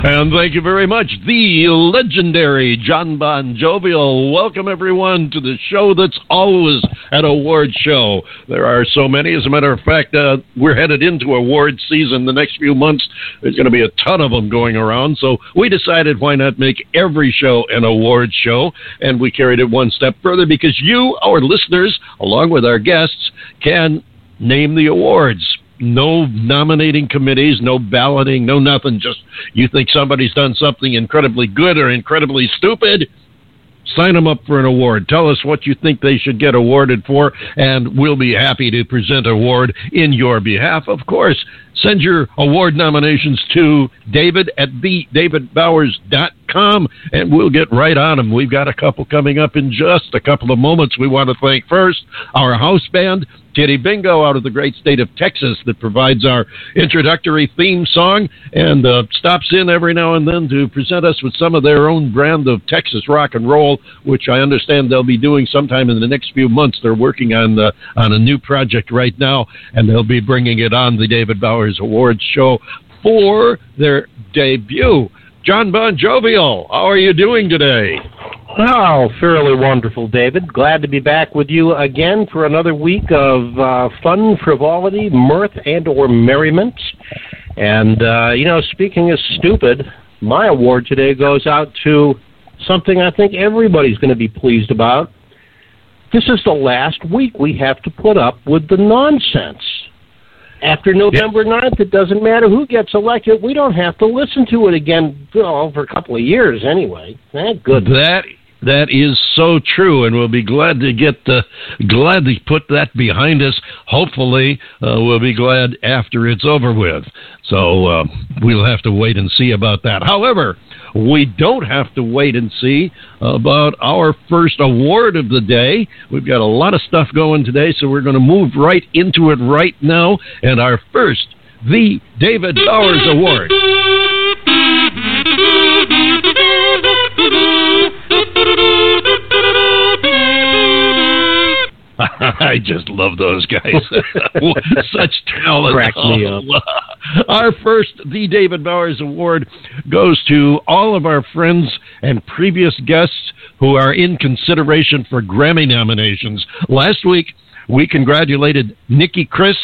And thank you very much, the legendary John Bon Jovial. Welcome, everyone, to the show that's always an award show. There are so many. As a matter of fact, uh, we're headed into award season the next few months. There's going to be a ton of them going around. So we decided why not make every show an award show? And we carried it one step further because you, our listeners, along with our guests, can name the awards no nominating committees, no balloting, no nothing. Just you think somebody's done something incredibly good or incredibly stupid, sign them up for an award. Tell us what you think they should get awarded for, and we'll be happy to present an award in your behalf. Of course, send your award nominations to David at thedavidbowers.com, and we'll get right on them. We've got a couple coming up in just a couple of moments. We want to thank first our house band, Kitty Bingo out of the great state of Texas that provides our introductory theme song and uh, stops in every now and then to present us with some of their own brand of Texas rock and roll, which I understand they'll be doing sometime in the next few months. They're working on on a new project right now, and they'll be bringing it on the David Bowers Awards show for their debut. John Bon Jovial, how are you doing today? Oh, fairly wonderful, David. Glad to be back with you again for another week of uh, fun, frivolity, mirth, and or merriment. And uh, you know, speaking of stupid, my award today goes out to something I think everybody's going to be pleased about. This is the last week we have to put up with the nonsense. After November yeah. 9th, it doesn't matter who gets elected. We don't have to listen to it again well, for a couple of years anyway. Thank goodness. That that is so true, and we'll be glad to get the glad to put that behind us. Hopefully, uh, we'll be glad after it's over with. So uh, we'll have to wait and see about that. However, we don't have to wait and see about our first award of the day. We've got a lot of stuff going today, so we're going to move right into it right now. And our first, the David Bowers Award. I just love those guys. Such talent. Crack me oh, up. Our first The David Bowers Award goes to all of our friends and previous guests who are in consideration for Grammy nominations. Last week, we congratulated Nikki Chris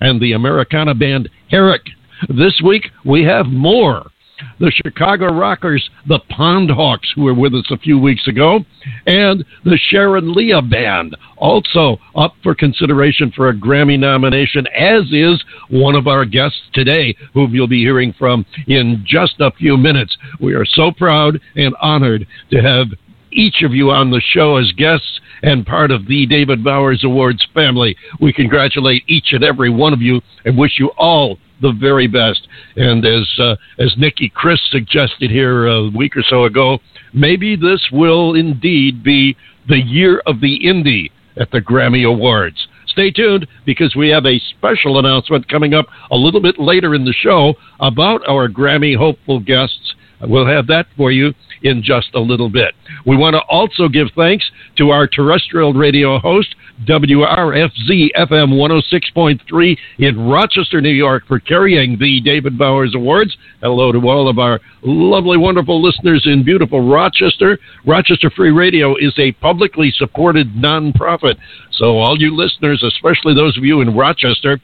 and the Americana band Herrick. This week, we have more the Chicago Rockers, the Pond Hawks, who were with us a few weeks ago, and the Sharon Leah Band, also up for consideration for a Grammy nomination, as is one of our guests today, whom you'll be hearing from in just a few minutes. We are so proud and honored to have each of you on the show as guests and part of the David Bowers Awards family. We congratulate each and every one of you and wish you all the very best. And as uh, as Nikki Chris suggested here a week or so ago, maybe this will indeed be the year of the indie at the Grammy Awards. Stay tuned because we have a special announcement coming up a little bit later in the show about our Grammy hopeful guests. We'll have that for you in just a little bit. We want to also give thanks to our terrestrial radio host, WRFZ FM 106.3 in Rochester, New York, for carrying the David Bowers Awards. Hello to all of our lovely, wonderful listeners in beautiful Rochester. Rochester Free Radio is a publicly supported nonprofit. So, all you listeners, especially those of you in Rochester,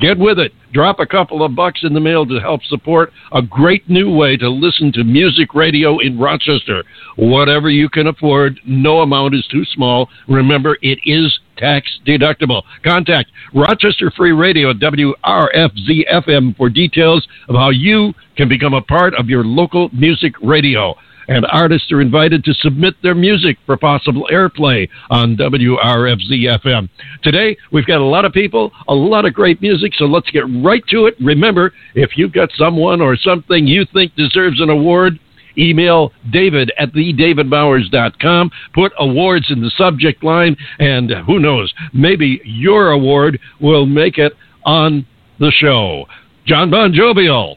Get with it. Drop a couple of bucks in the mail to help support a great new way to listen to music radio in Rochester. Whatever you can afford, no amount is too small. Remember, it is tax deductible. Contact Rochester Free Radio WRFZ FM for details of how you can become a part of your local music radio and artists are invited to submit their music for possible airplay on WRFZ FM. Today, we've got a lot of people, a lot of great music, so let's get right to it. Remember, if you've got someone or something you think deserves an award, email david at thedavidbowers.com. Put awards in the subject line, and who knows, maybe your award will make it on the show. John Bon Jovial.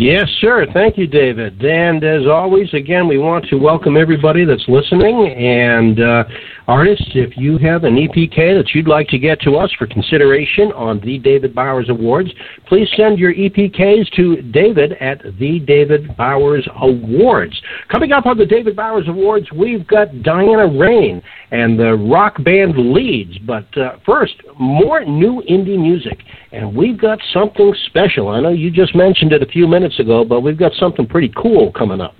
Yes, sir. Thank you, David. And as always, again, we want to welcome everybody that's listening. And uh, artists, if you have an EPK that you'd like to get to us for consideration on the David Bowers Awards, please send your EPKs to David at the David Bowers Awards. Coming up on the David Bowers Awards, we've got Diana Rein and the rock band Leeds. But uh, first, more new indie music. And we've got something special. I know you just mentioned it a few minutes ago, but we've got something pretty cool coming up.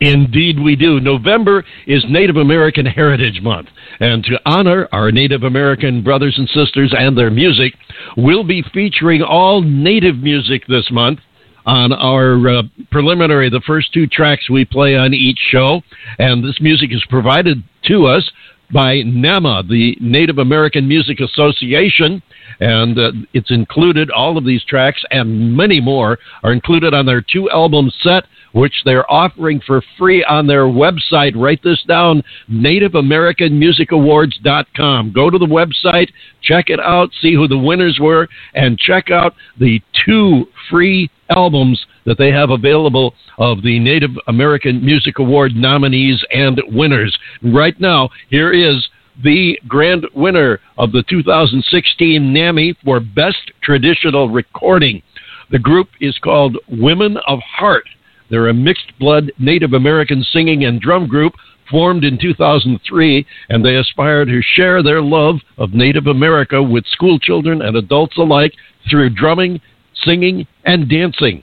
Indeed, we do. November is Native American Heritage Month. And to honor our Native American brothers and sisters and their music, we'll be featuring all Native music this month on our uh, preliminary, the first two tracks we play on each show. And this music is provided to us by NAMA, the Native American Music Association, and uh, it's included. All of these tracks and many more are included on their two album set, which they're offering for free on their website. Write this down: NativeAmericanMusicAwards.com. Go to the website, check it out, see who the winners were, and check out the two free albums that they have available of the Native American Music Award nominees and winners. Right now, here is the grand winner of the 2016 Nammy for Best Traditional Recording. The group is called Women of Heart. They're a mixed blood Native American singing and drum group formed in 2003, and they aspire to share their love of Native America with school children and adults alike through drumming, singing, and dancing.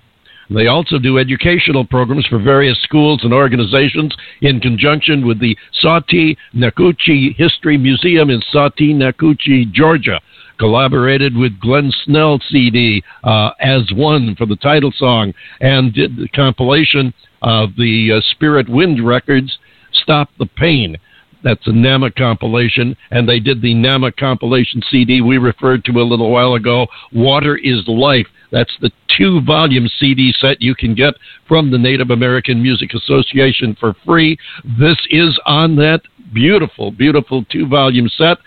They also do educational programs for various schools and organizations in conjunction with the Sautee Nacoochee History Museum in Sautee Nacoochee, Georgia. Collaborated with Glenn Snell CD uh, as one for the title song and did the compilation of the uh, Spirit Wind records, Stop the Pain. That's a NAMA compilation, and they did the NAMA compilation CD we referred to a little while ago, Water is Life. That's the two volume CD set you can get from the Native American Music Association for free. This is on that beautiful, beautiful two volume set.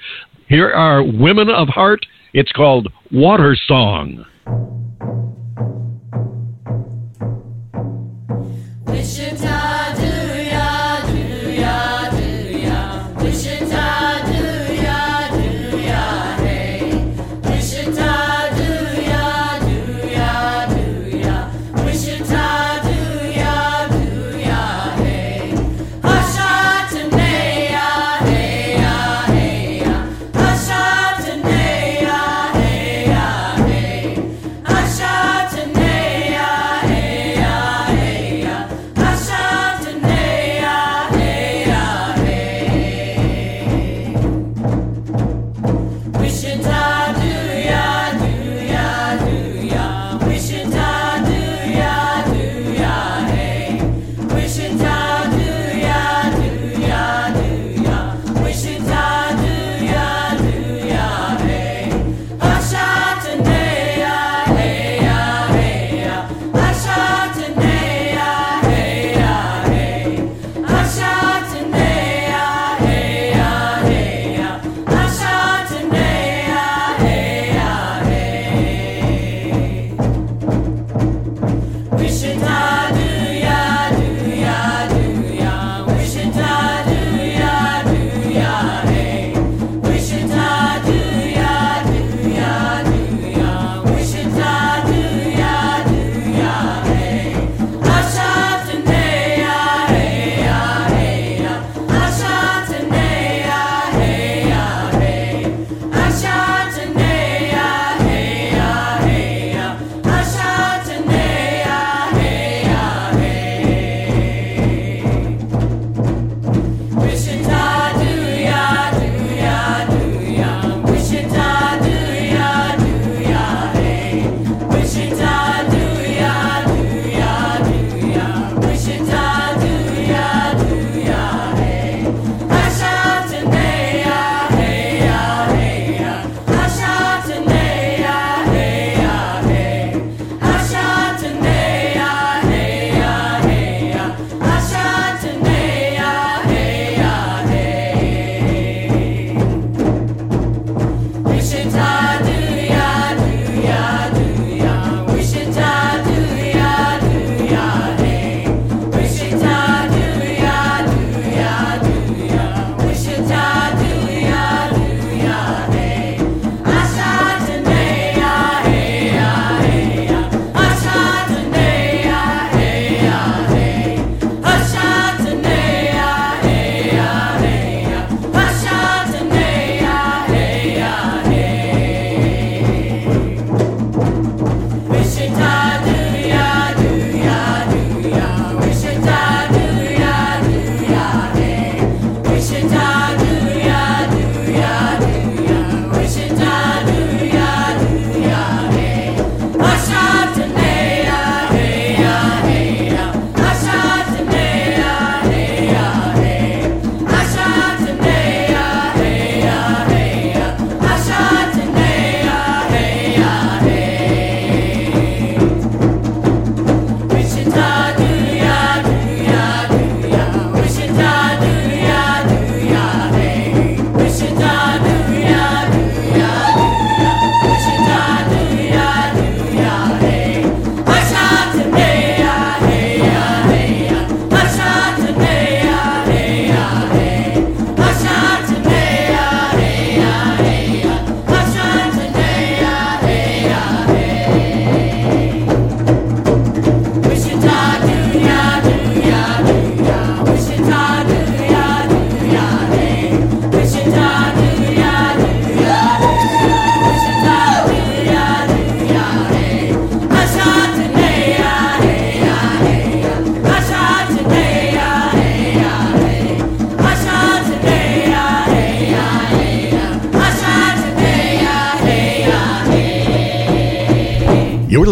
Here are Women of Heart. It's called Water Song.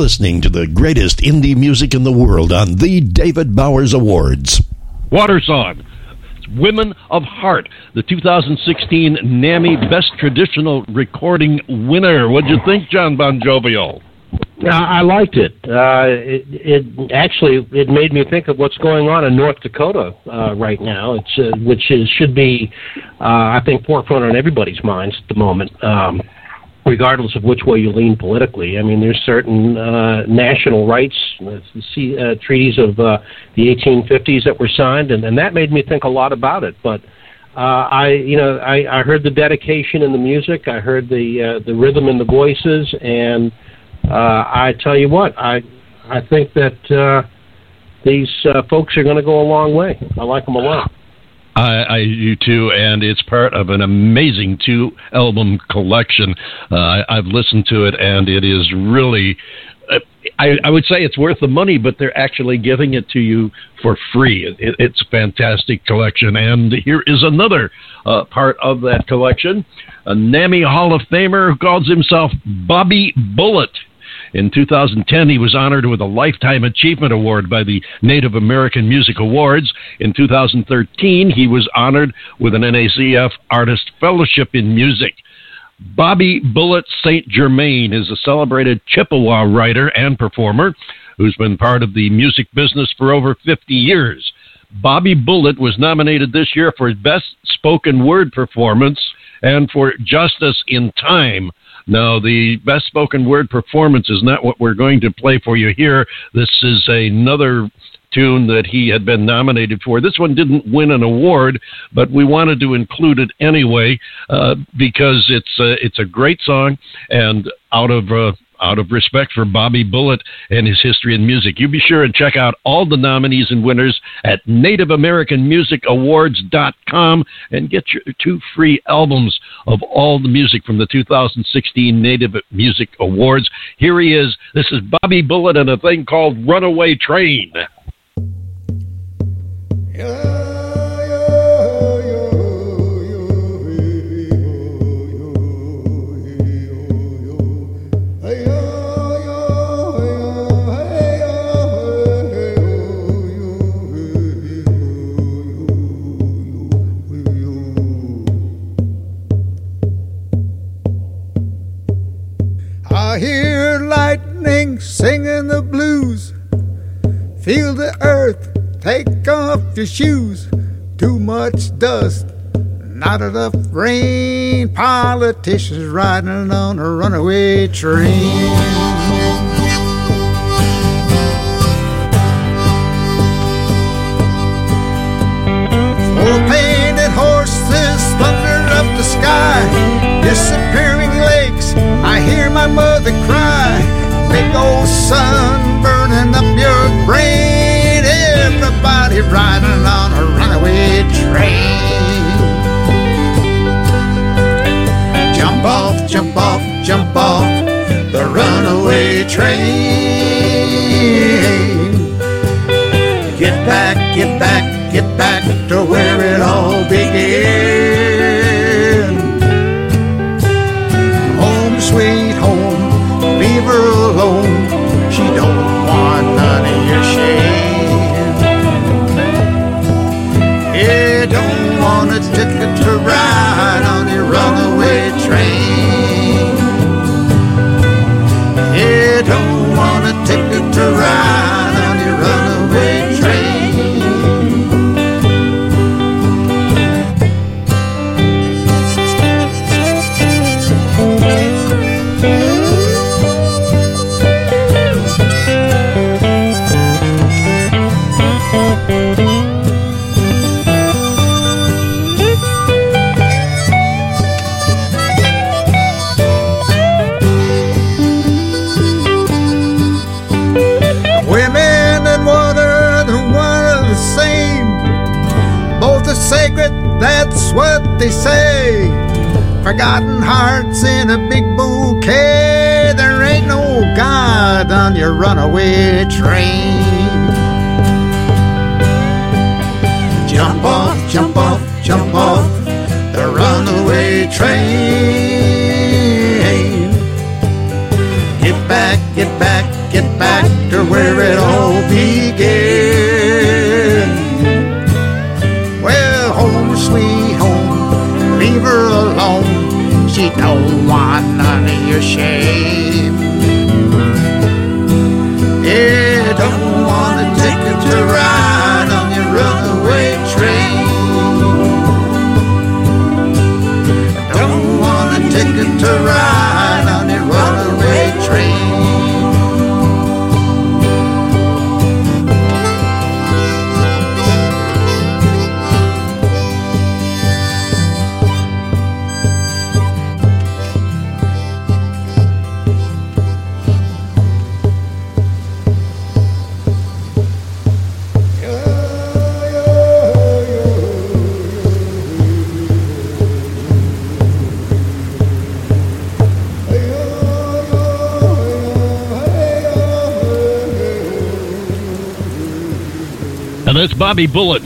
Listening to the greatest indie music in the world on the David Bowers Awards. Water Song. Women of Heart, the 2016 Nammy Best Traditional Recording winner. What'd you think, John Bon Jovial? I liked it. Uh, it. It actually it made me think of what's going on in North Dakota uh, right now. It's uh, which is should be, uh, I think, forefront on everybody's minds at the moment. Um, regardless of which way you lean politically. I mean, there's certain uh, national rights, uh, see, uh, treaties of uh, the 1850s that were signed, and, and that made me think a lot about it. But uh, I, you know, I, I heard the dedication in the music, I heard the uh, the rhythm in the voices, and uh, I tell you what, I I think that uh, these uh, folks are going to go a long way. I like them a lot. I, I do too, and it's part of an amazing two album collection. Uh, I, I've listened to it, and it is really. Uh, I, I would say it's worth the money, but they're actually giving it to you for free. It, it's a fantastic collection, and here is another uh, part of that collection: a Nammy Hall of Famer who calls himself Bobby Bullet. In 2010, he was honored with a Lifetime Achievement Award by the Native American Music Awards. In 2013, he was honored with an NACF Artist Fellowship in Music. Bobby Bullet St. Germain is a celebrated Chippewa writer and performer who's been part of the music business for over 50 years. Bobby Bullet was nominated this year for Best Spoken Word Performance and for Justice in Time now, the best spoken word performance is not what we're going to play for you here. This is another tune that he had been nominated for. This one didn't win an award, but we wanted to include it anyway uh, because it's a, it's a great song and out of uh, out of respect for Bobby Bullet and his history in music. You be sure and check out all the nominees and winners at NativeAmericanMusicAwards.com and get your two free albums of all the music from the 2016 Native Music Awards. Here he is. This is Bobby Bullet and a thing called Runaway Train. Yeah. Singing the blues. Feel the earth, take off your shoes. Too much dust, not enough rain. Politicians riding on a runaway train. Four painted horses thunder up the sky, disappearing. I hear my mother cry big old sun burning up your brain. Everybody riding on a runaway train. Jump off, jump off, jump off the runaway train. Get back, get back, get back to where it all began. Want Forgotten hearts in a big bouquet. There ain't no God on your runaway train. Bobby Bullet,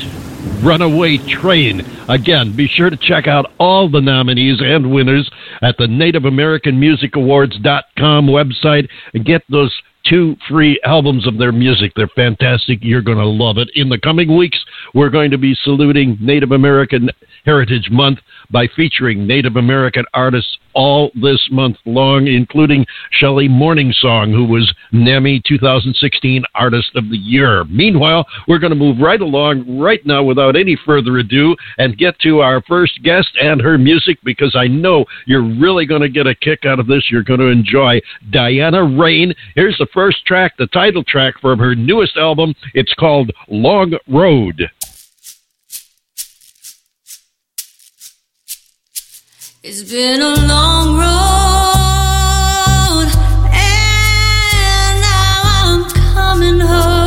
Runaway Train. Again, be sure to check out all the nominees and winners at the Native American Music Awards.com website and get those two free albums of their music. They're fantastic. You're going to love it. In the coming weeks, we're going to be saluting Native American Heritage Month by featuring Native American artists all this month long, including Shelley Morningsong, who was Nammy 2016 Artist of the Year. Meanwhile, we're going to move right along right now without any further ado and get to our first guest and her music because I know you're really going to get a kick out of this. You're going to enjoy Diana Rein. Here's the first track, the title track from her newest album. It's called Long Road. It's been a long road, and now I'm coming home.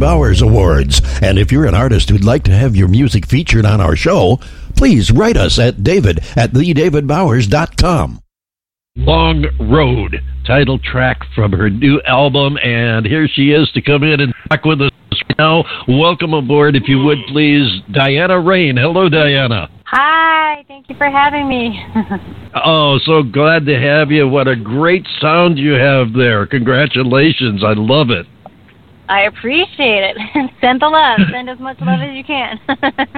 Bowers Awards. And if you're an artist who'd like to have your music featured on our show, please write us at david at thedavidbowers.com. Long Road, title track from her new album. And here she is to come in and talk with us now. Welcome aboard, if you would please, Diana Rein. Hello, Diana. Hi, thank you for having me. Oh, so glad to have you. What a great sound you have there. Congratulations. I love it. I appreciate it. Send the love. Send as much love as you can.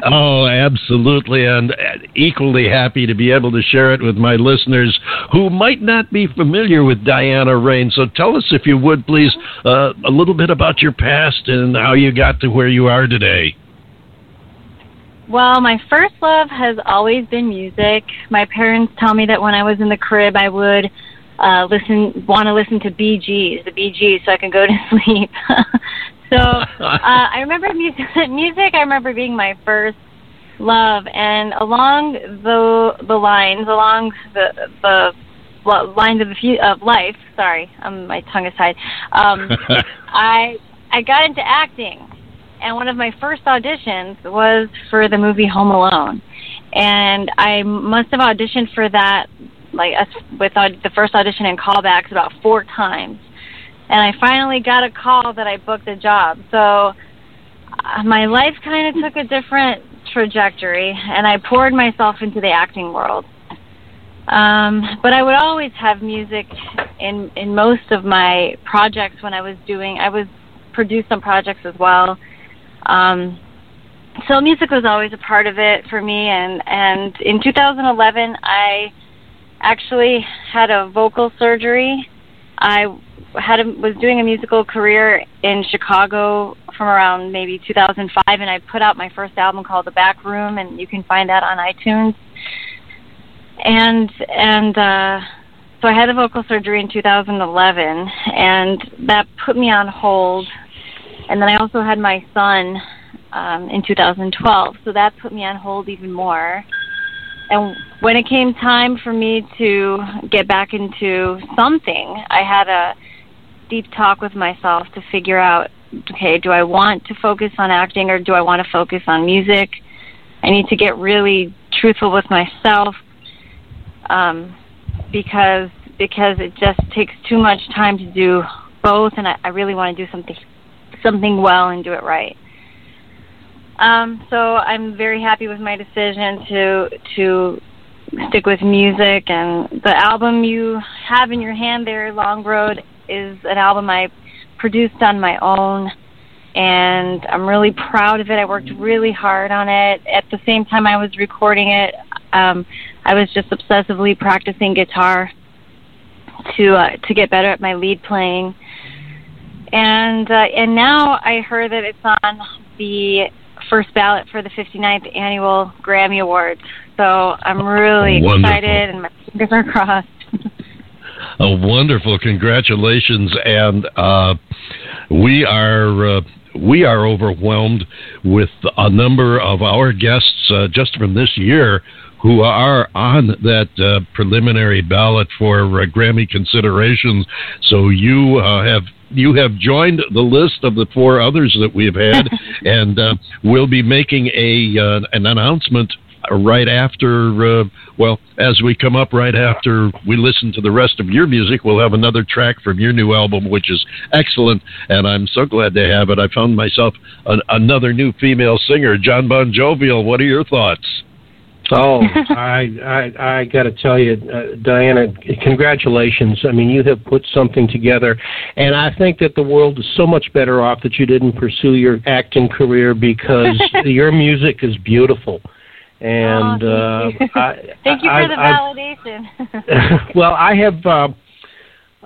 Oh, absolutely. And equally happy to be able to share it with my listeners who might not be familiar with Diana Rein. So tell us, if you would, please, uh, a little bit about your past and how you got to where you are today. well, my first love has always been music. My parents tell me that when I was in the crib, I would uh, listen, want to listen to Bee Gees, the Bee Gees, so I can go to sleep. so uh, I remember music. Music, I remember being my first love, and along the the lines, along the the lo- lines of of life. Sorry, um, my tongue is tied. Um, I I got into acting, and one of my first auditions was for the movie Home Alone, and I must have auditioned for that like with the first audition and callbacks about four times, and I finally got a call that I booked a job. So uh, my life kind of took a different trajectory, and I poured myself into the acting world. Um, but I would always have music in in most of my projects when I was doing. I was produced some projects as well. Um, so music was always a part of it for me. And and in 2011, I actually had a vocal surgery. I had a, was doing a musical career in Chicago from around maybe 2005, and I put out my first album called The Back Room, and you can find that on iTunes. And and uh, so I had a vocal surgery in 2011, and that put me on hold. And then I also had my son um, in 2012, so that put me on hold even more. And when it came time for me to get back into something, I had a deep talk with myself to figure out okay, do I want to focus on acting or do I want to focus on music? I need to get really truthful with myself um, because because it just takes too much time to do both, and I, I really want to do something something well and do it right. Um, so I'm very happy with my decision to to stick with music and the album you have in your hand there, Long Road, is an album I produced on my own and I'm really proud of it. I worked really hard on it. At the same time I was recording it, um, I was just obsessively practicing guitar to uh, to get better at my lead playing. And uh, and now I heard that it's on the first ballot for the 59th annual Grammy Awards. So I'm really Wonderful. excited and my fingers are crossed. Oh, wonderful! Congratulations, and uh, we are uh, we are overwhelmed with a number of our guests uh, just from this year who are on that uh, preliminary ballot for uh, Grammy considerations. So you uh, have you have joined the list of the four others that we've had, and uh, we'll be making a uh, an announcement right after. Uh, well, as we come up right after we listen to the rest of your music, we'll have another track from your new album, which is excellent, and I'm so glad to have it. I found myself an, another new female singer, John Bon Jovial. What are your thoughts? Oh, I I I got to tell you, uh, Diana, congratulations. I mean, you have put something together, and I think that the world is so much better off that you didn't pursue your acting career because your music is beautiful. And Oh, thank you. uh, I, Thank you I, for the I- validation. well, I have. Uh,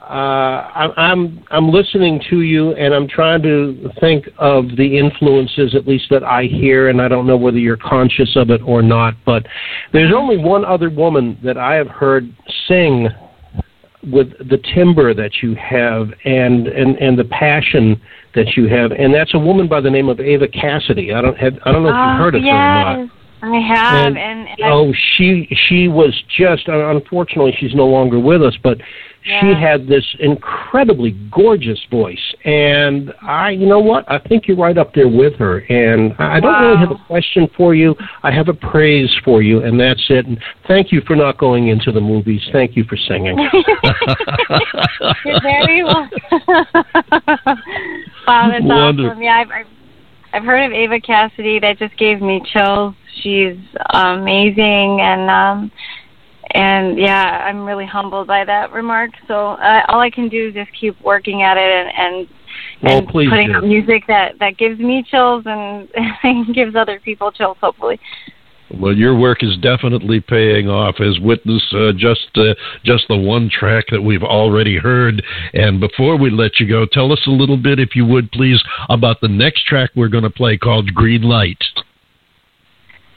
I, I'm I'm listening to you, and I'm trying to think of the influences, at least that I hear, and I don't know whether you're conscious of it or not. But there's only one other woman that I have heard sing with the timbre that you have, and and and the passion that you have, and that's a woman by the name of Eva Cassidy. I don't have I don't know if Oh, you've heard of yes. her or not. I have, And, and, and oh, she she was just uh, unfortunately she's no longer with us, but she had this incredibly gorgeous voice, and I, you know what, I think you're right up there with her. And I don't really have a question for you. I have a praise for you, and that's it. And thank you for not going into the movies. Thank you for singing. You're very well. wow, that's Wonderful. awesome. Yeah, I've, I've I've heard of Eva Cassidy. That just gave me chills. She's amazing, and um, and yeah, I'm really humbled by that remark. So uh, all I can do is just keep working at it and and, Well, and putting do. out music that that gives me chills and, and gives other people chills. Hopefully. Well, your work is definitely paying off, as witness uh, just uh, just the one track that we've already heard. And before we let you go, tell us a little bit, if you would, please, about the next track we're going to play called "Green Light."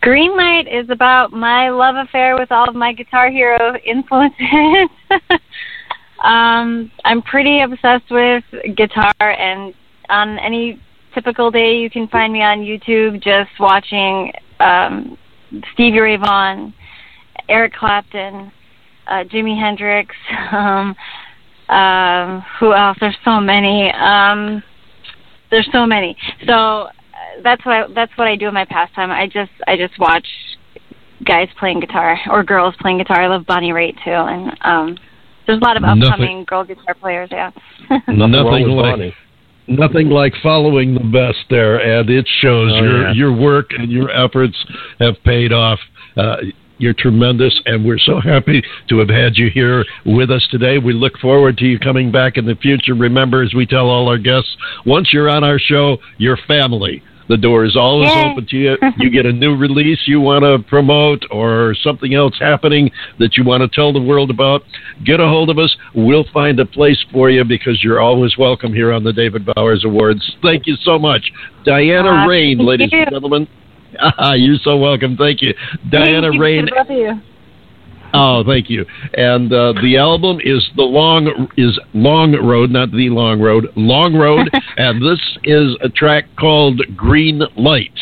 Green Light is about my love affair with all of my Guitar Hero influences. um, I'm pretty obsessed with guitar, and on any typical day, you can find me on YouTube just watching um, Stevie Ray Vaughan, Eric Clapton, uh, Jimi Hendrix. Um, um, who else? There's so many. Um, there's so many. So that's what I, that's what I do in my pastime. I just I just watch guys playing guitar or girls playing guitar. I love Bonnie Raitt too, and um, there's a lot of Nothing- upcoming girl guitar players. Yeah. Nothing Nothing like Bonnie. nothing like following the best there, and it shows Oh, your yeah. your work and your efforts have paid off. Uh, you're tremendous, and we're so happy to have had you here with us today. We look forward to you coming back in the future. Remember, as we tell all our guests, once you're on our show, you're family. The door is always Yay. open to you. You get a new release you want to promote or something else happening that you want to tell the world about, get a hold of us. We'll find a place for you because you're always welcome here on the David Bowers Awards. Thank you so much. Diana Rein, ladies you. and gentlemen. Ah, you're so welcome. Thank you. Diana Thank you Rein to both of you. Oh, thank you. And uh, the album is the long is Long Road, not the Long Road, Long Road, and this is a track called Green Light.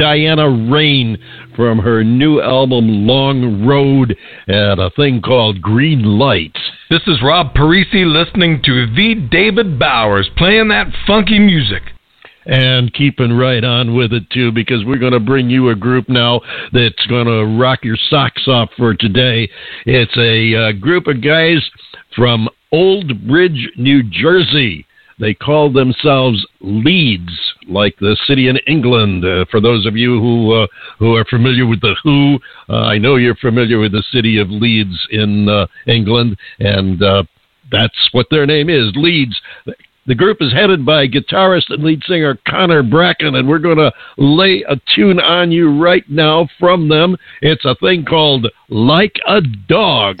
Diana Rein from her new album Long Road and a thing called Green Light. This is Rob Parisi listening to The David Bowers playing that funky music. and keeping right on with it too because we're going to bring you a group now that's going to rock your socks off for today. It's a uh, group of guys from Old Bridge, New Jersey. They call themselves Leeds, like the city in England. Uh, for those of you who uh, who are familiar with the Who, uh, I know you're familiar with the city of Leeds in uh, England, and uh, that's what their name is, Leeds. The group is headed by guitarist and lead singer Connor Bracken, and we're going to lay a tune on you right now from them. It's a thing called Like a Dog.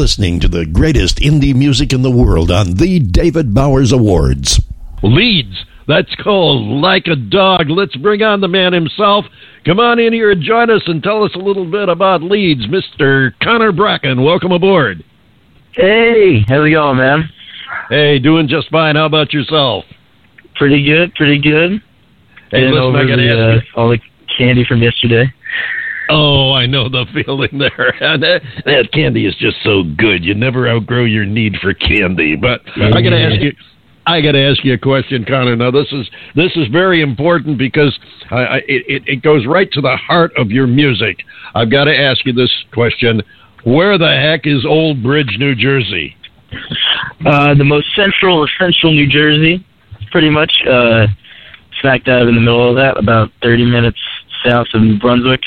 Listening to the greatest indie music in the world on the David Bowers Awards. Leeds. That's called Like a Dog. Let's bring on the man himself. Come on in here and join us and tell us a little bit about Leeds. Mr. Connor Bracken, welcome aboard. Hey, how's it going, man? Hey, doing just fine. How about yourself? Pretty good, pretty good. Hey, Getting listen, over I gotta the, ask uh, all the candy from yesterday. Oh, I know the feeling there. that, that candy is just so good. You never outgrow your need for candy. But I got to ask you. I got to ask you a question, Connor. Now this is this is very important because I, I, it it goes right to the heart of your music. I've got to ask you this question: Where the heck is Old Bridge, New Jersey? Uh, the most central, essential New Jersey, pretty much. Uh, smack dab in the middle of that, about 30 minutes south of New Brunswick,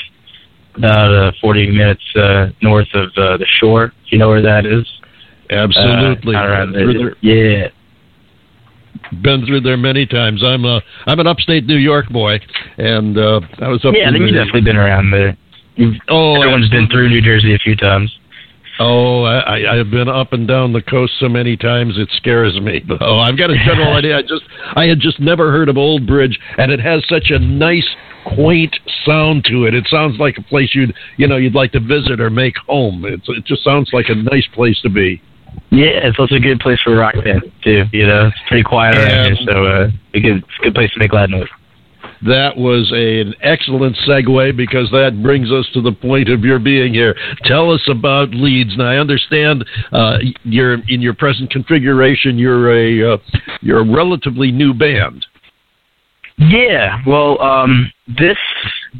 uh, 40 minutes uh, north of uh, the shore. If you know where that is. Absolutely. Uh, around Been there. Yeah. Been through there many times. I'm a I'm an upstate New York boy, and uh, I was up. Yeah, I think you've definitely been around there. You've, Oh, everyone's been through New Jersey a few times. Oh, I, I- I've been up and down the coast so many times it scares me. But, oh, I've got a general idea. I just I had just never heard of Old Bridge, and it has such a nice, quaint sound to it. It sounds like a place you'd you know you'd like to visit or make home. It's, it just sounds like a nice place to be. Yeah, it's also a good place for a rock band too. You know, it's pretty quiet around here, so uh, a good, it's a good place to make loud noise. That was a, an excellent segue because that brings us to the point of your being here. Tell us about Leeds. Now, I understand uh, you're in your present configuration. You're a uh, you're a relatively new band. Yeah, well, um, this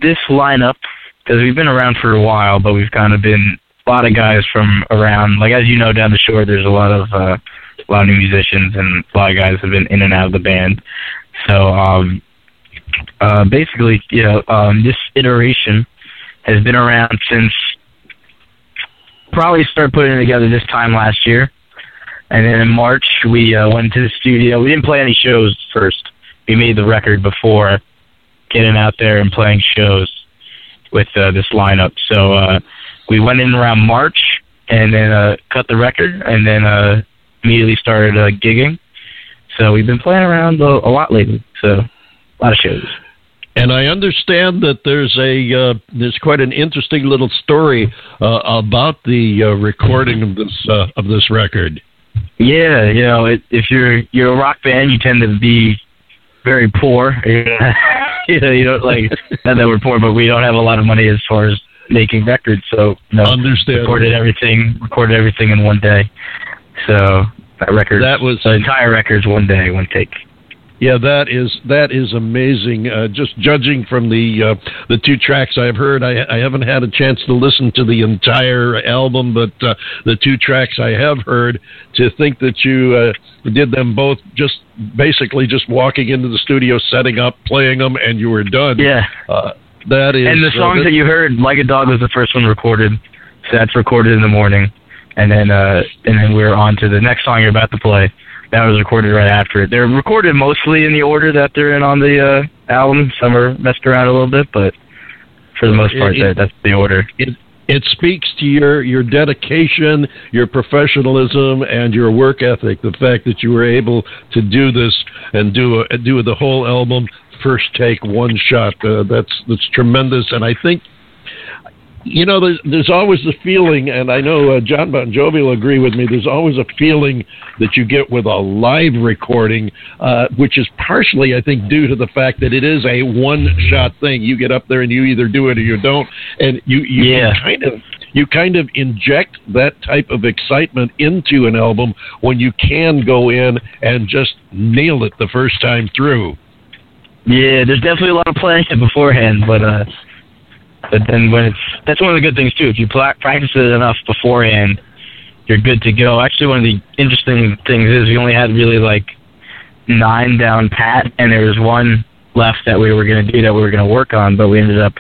this lineup because we've been around for a while, but we've kind of been a lot of guys from around. Like as you know, down the shore, there's a lot of uh, a lot of new musicians, and a lot of guys have been in and out of the band. So um, uh, basically, you know, um, this iteration has been around since probably started putting it together this time last year. And then in March, we uh, went to the studio. We didn't play any shows first. We made the record before getting out there and playing shows with uh, this lineup. So uh, we went in around March and then uh, cut the record and then uh, immediately started uh, gigging. So we've been playing around a, a lot lately. So lot of shows. And I understand that there's a uh, there's quite an interesting little story uh, about the uh, recording of this uh, of this record. Yeah, you know, it, if you're you're a rock band, you tend to be very poor. you know, you don't like not that we're poor, but we don't have a lot of money as far as making records. So, you know, Understand. recorded everything, recorded everything in one day. So that record, That was the entire record's one day, one take. Yeah, that is that is amazing. Uh, just judging from the uh, the two tracks I've heard, I, I haven't had a chance to listen to the entire album, but uh, the two tracks I have heard, to think that you uh, did them both just basically just walking into the studio, setting up, playing them, and you were done. Yeah. Uh, that is and the uh, songs that- that you heard, Like a Dog was the first one recorded. So that's recorded in the morning. And then uh and then we're on to the next song you're about to play. That was recorded right after it. They're recorded mostly in the order that they're in on the uh album. Some are messed around a little bit, but for the most part It- that that's the order. it it speaks to your your dedication, your professionalism, and your work ethic. The fact that you were able to do this and do a, do the whole album first take, one shot. Uh, that's that's tremendous, and I think. You know, there's, there's always the feeling, and I know uh, John Bon Jovi will agree with me. There's always a feeling that you get with a live recording, uh, which is partially, I think, due to the fact that it is a one-shot thing. You get up there and you either do it or you don't, and you you Yeah. kind of you kind of inject that type of excitement into an album when you can go in and just nail it the first time through. Yeah, there's definitely a lot of planning beforehand, but uh but then when it's that's one of the good things too. If you pla- practice it enough beforehand, you're good to go. Actually, one of the interesting things is we only had really like nine down pat, and there was one left that we were going to do that we were going to work on, but we ended up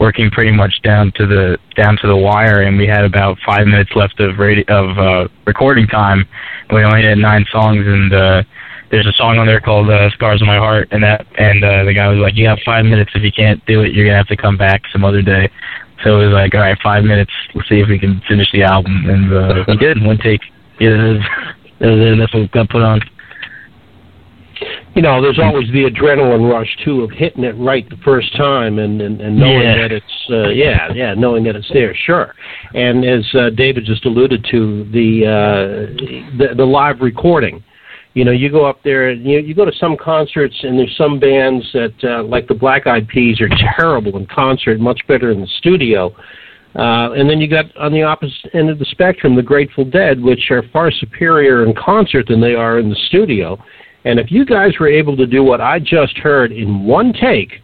working pretty much down to the down to the wire, and we had about five minutes left of radio, of uh, recording time. And we only had nine songs, and uh, there's a song on there called uh, "Scars on My Heart," and that and uh, the guy was like, "You have five minutes. If you can't do it, you're gonna have to come back some other day." So it was like, all right, five minutes. We'll see if we can finish the album, and uh, we did in one take. Yeah, that was, that was it. That's what got put on. You know, there's always the adrenaline rush too of hitting it right the first time and and, and knowing Yeah. that it's uh, yeah yeah knowing that it's there sure. And as uh, David just alluded to the uh, the, the live recording. You know, you go up there, and you you go to some concerts, and there's some bands that, uh, like the Black Eyed Peas, are terrible in concert, much better in the studio. Uh, and then you got on the opposite end of the spectrum the Grateful Dead, which are far superior in concert than they are in the studio. And if you guys were able to do what I just heard in one take,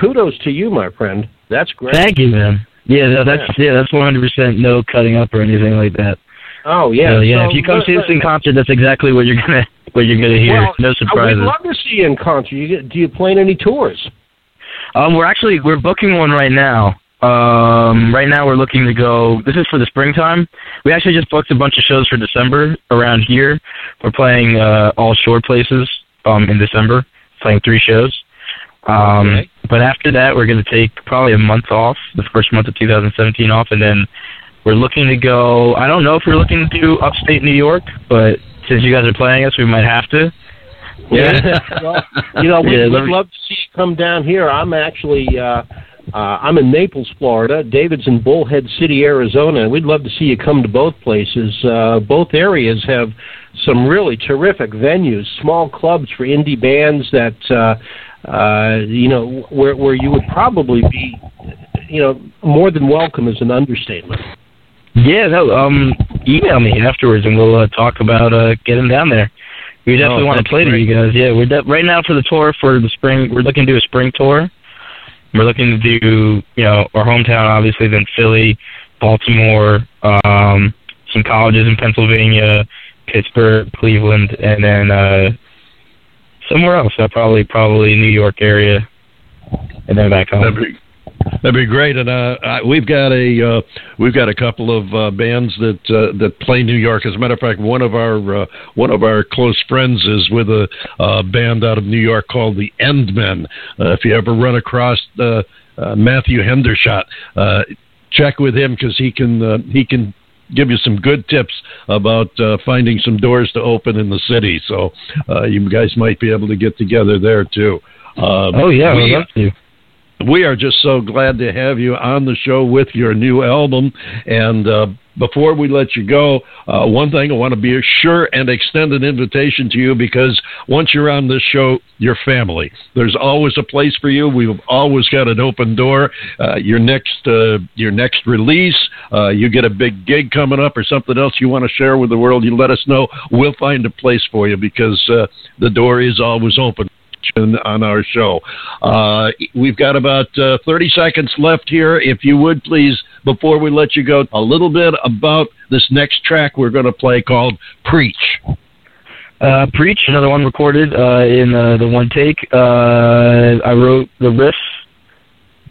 kudos to you, my friend. That's great. Thank you, man. Yeah, no, that's yeah, that's 100% no cutting up or anything like that. Oh yeah, So, yeah. So, if you come but- see us in concert, that's exactly what you're gonna what you're gonna hear. well, no surprises. would love to see you in concert. You do you plan any tours? Um, we're actually we're booking one right now. Um, right now we're looking to go. This is for the springtime. We actually just booked a bunch of shows for December around here. We're playing uh, all shore places um, in December, playing three shows. Um, Okay. But after that, we're going to take probably a month off, the first month of 2017 off, and then we're looking to go. I don't know if we're looking to do upstate New York, but since you guys are playing us, we might have to. Yeah. well, you know, we, Yeah, we'd me- love to see you come down here. I'm actually, uh, uh, I'm in Naples, Florida. David's in Bullhead City, Arizona. We'd love to see you come to both places. Uh, both areas have some really terrific venues, small clubs for indie bands that, uh, uh, you know, where where you would probably be, you know, more than welcome is an understatement. Yeah, no. Um, email me afterwards, and we'll uh, talk about uh, getting down there. We definitely Oh, want to play to great. you guys. Yeah, we're de- right now for the tour for the spring. We're looking to do a spring tour. We're looking to do, you know, our hometown, obviously, then Philly, Baltimore, um, some colleges in Pennsylvania, Pittsburgh, Cleveland, and then uh, somewhere else. Uh, probably, probably New York area, and then back home. That'd be, that'd be great. And uh, I, we've got a uh, we've got a couple of uh, bands that uh, that play New York. As a matter of fact, one of our uh, one of our close friends is with a uh, band out of New York called the Endmen. Uh, if you ever run across uh, uh, Matthew Hendershot, uh, check with him because he can uh, he can give you some good tips about uh, finding some doors to open in the city. So uh, you guys might be able to get together there too. Uh, Oh yeah, we- love to. We are just so glad to have you on the show with your new album. And uh, before we let you go, uh, one thing I want to be sure and extend an invitation to you because once you're on this show, you're family. There's always a place for you. We've always got an open door. Uh, your next uh, your next release, uh, you get a big gig coming up or something else you want to share with the world, you let us know. We'll find a place for you because uh, the door is always open on our show. Uh, we've got about uh, 30 seconds left here. If you would please, before we let you go, a little bit about this next track we're going to play called Preach. Uh, Preach, another one recorded uh, in uh, the one take. Uh, I wrote the riff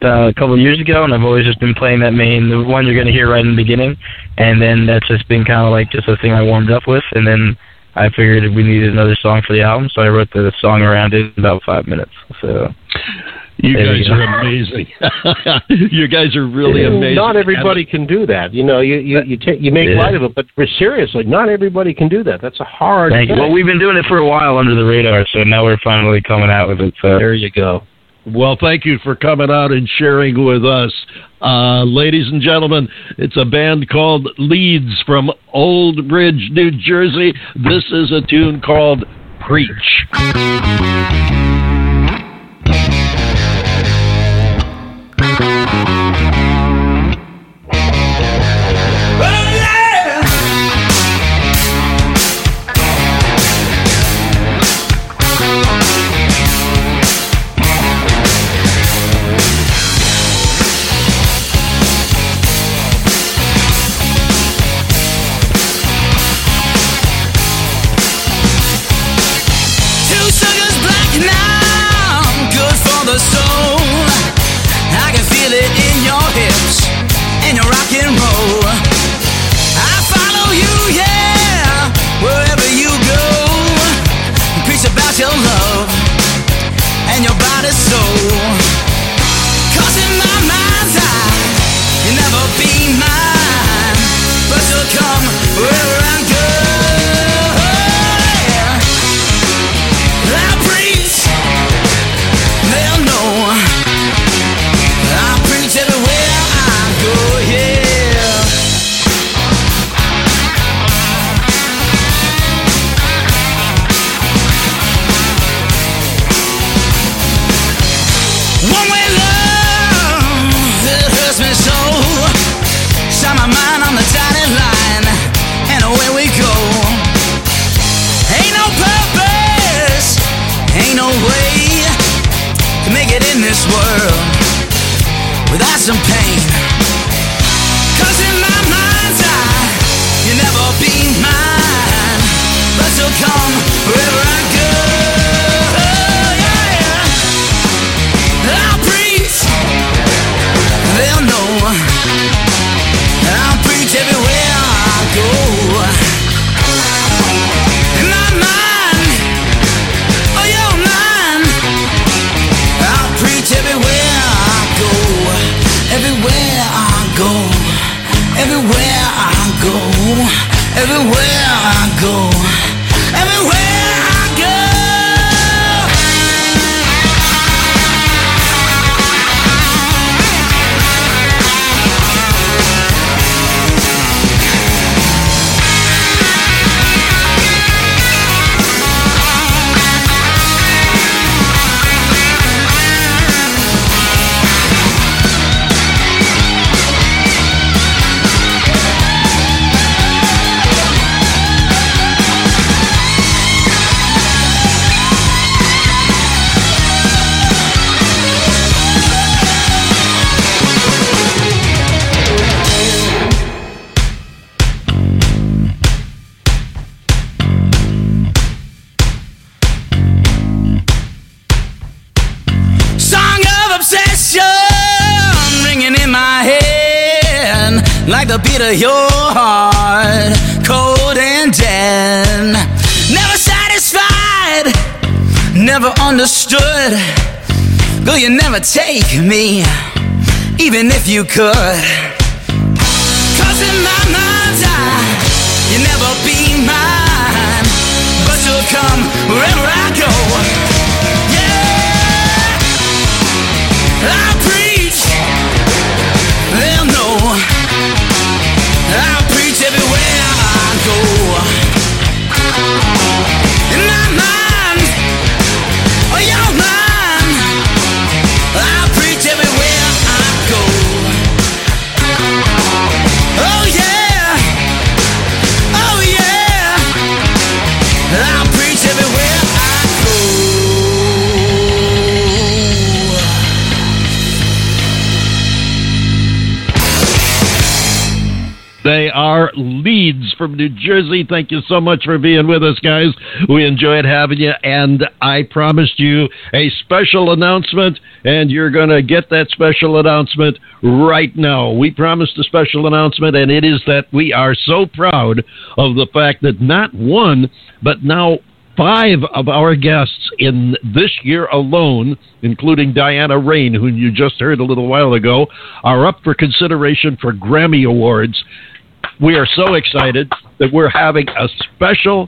uh, a couple of years ago, and I've always just been playing that main, the one you're going to hear right in the beginning, and then that's just been kind of like just a thing I warmed up with, and then I figured we needed another song for the album, so I wrote the song around it in about five minutes. So You guys go. are amazing. you guys are really amazing. Not everybody can do that. You know, you you you, take you make Yeah. light of it, but for seriously, not everybody can do that. That's a hard. thank you. thing. Well, we've been doing it for a while under the radar, so now we're finally coming out with it. So there you go. Well, thank you for coming out and sharing with us. Uh, ladies and gentlemen, it's a band called Leeds from Old Bridge, New Jersey. This is a tune called Preach. Take me, even if you could. Cause in my mind's eye, you'll never be mine, but you'll come Leeds from New Jersey. Thank you so much for being with us, guys. We enjoyed having you, and I promised you a special announcement, and you're going to get that special announcement right now. We promised a special announcement, and it is that we are so proud of the fact that not one, but now five of our guests in this year alone, including Diana Rein, who you just heard a little while ago, are up for consideration for Grammy Awards. We are so excited that we're having a special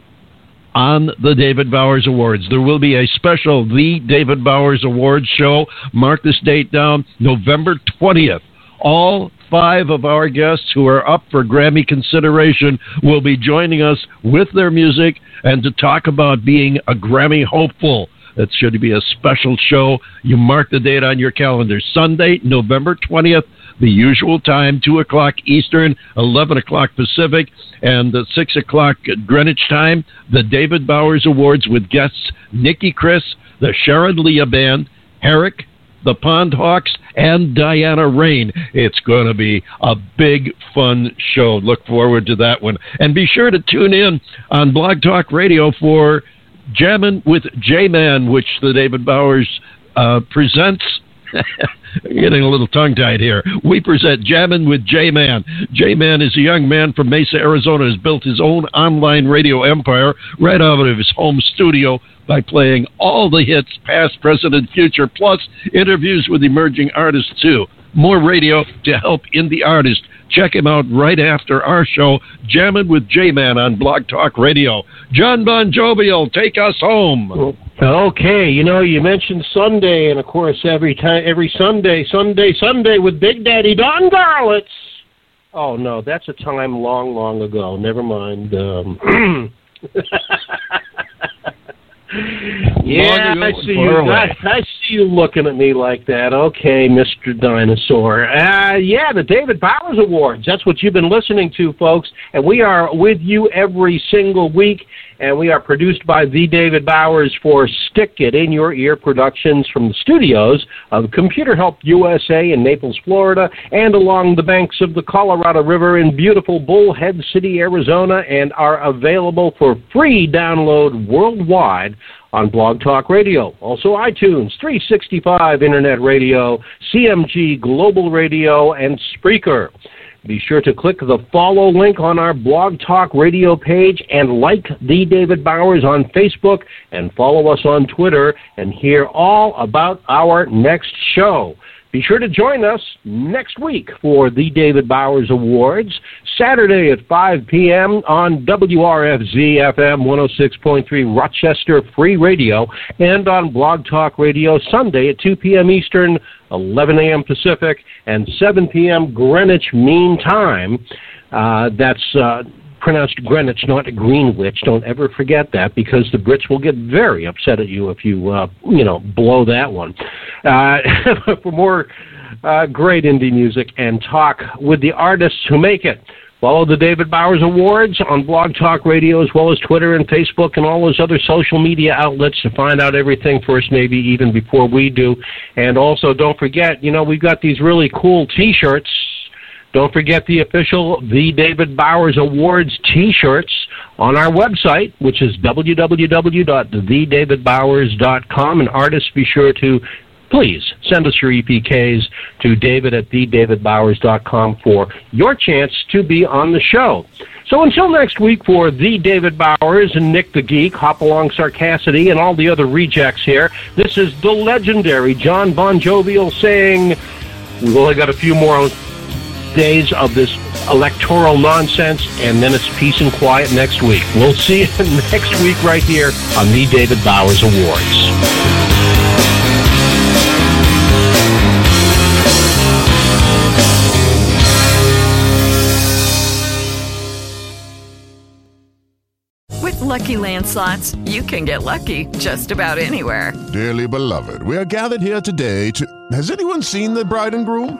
on the David Bowers Awards. There will be a special The David Bowers Awards show. Mark this date down, November 20th. All five of our guests who are up for Grammy consideration will be joining us with their music and to talk about being a Grammy hopeful. That should be a special show. You mark the date on your calendar. Sunday, November 20th, the usual time, 2 o'clock Eastern, 11 o'clock Pacific, and uh, 6 o'clock Greenwich time. The David Bowers Awards with guests Nikki Chris, the Sharon Leah Band, Herrick, the Pond Hawks, and Diana Rein. It's going to be a big, fun show. Look forward to that one. And be sure to tune in on Blog Talk Radio for Jammin' with J Man, which the David Bowers uh, presents. Getting a little tongue tied here. We present Jammin' with J Man. J Man is a young man from Mesa, Arizona, has built his own online radio empire right out of his home studio by playing all the hits, past, present, and future, plus interviews with emerging artists, too. More radio to help indie artists. Check him out right after our show, Jamming with J Man on Blog Talk Radio. John Bon Jovial will take us home. Okay, you know, you mentioned Sunday, and of course, every time, every Sunday, Sunday, Sunday with Big Daddy Don Garlits. Oh no, that's a time long, long ago. Never mind. Um, yeah, I see you. I, I see you looking at me like that. Okay, Mister Dinosaur. Uh, yeah, the David Bowers Awards. That's what you've been listening to, folks, and we are with you every single week. And we are produced by the David Bowers for Stick It in Your Ear Productions from the studios of Computer Help USA in Naples, Florida, and along the banks of the Colorado River in beautiful Bullhead City, Arizona, and are available for free download worldwide on Blog Talk Radio. Also iTunes, 365 Internet Radio, CMG Global Radio, and Spreaker. Be sure to click the follow link on our Blog Talk Radio page and like The David Bowers on Facebook and follow us on Twitter and hear all about our next show. Be sure to join us next week for the David Bowers Awards, Saturday at 5 p.m. on WRFZ FM 106.3 Rochester Free Radio and on Blog Talk Radio Sunday at 2 p.m. Eastern, 11 a.m. Pacific, and 7 p.m. Greenwich Mean Time. Uh, that's uh, pronounced Greenwich, not Greenwich. Don't ever forget that because the Brits will get very upset at you if you, uh, you know, blow that one. Uh, for more uh, great indie music and talk with the artists who make it. Follow the David Bowers Awards on Blog Talk Radio as well as Twitter and Facebook and all those other social media outlets to find out everything first, maybe even before we do. And also, don't forget, you know, we've got these really cool T-shirts don't forget the official The David Bowers Awards t-shirts on our website, which is www.thedavidbowers.com. And artists, be sure to please send us your EPKs to david at thedavidbowers.com for your chance to be on the show. So until next week for The David Bowers and Nick the Geek, Hopalong Sarcassity, and all the other rejects here, this is the legendary John Bon Jovial saying, we've only got a few more days of this electoral nonsense, and then it's peace and quiet next week. We'll see you next week right here on the David Bowers Awards. With Lucky Land slots, you can get lucky just about anywhere. Dearly beloved, we are gathered here today to. Has anyone seen the bride and groom?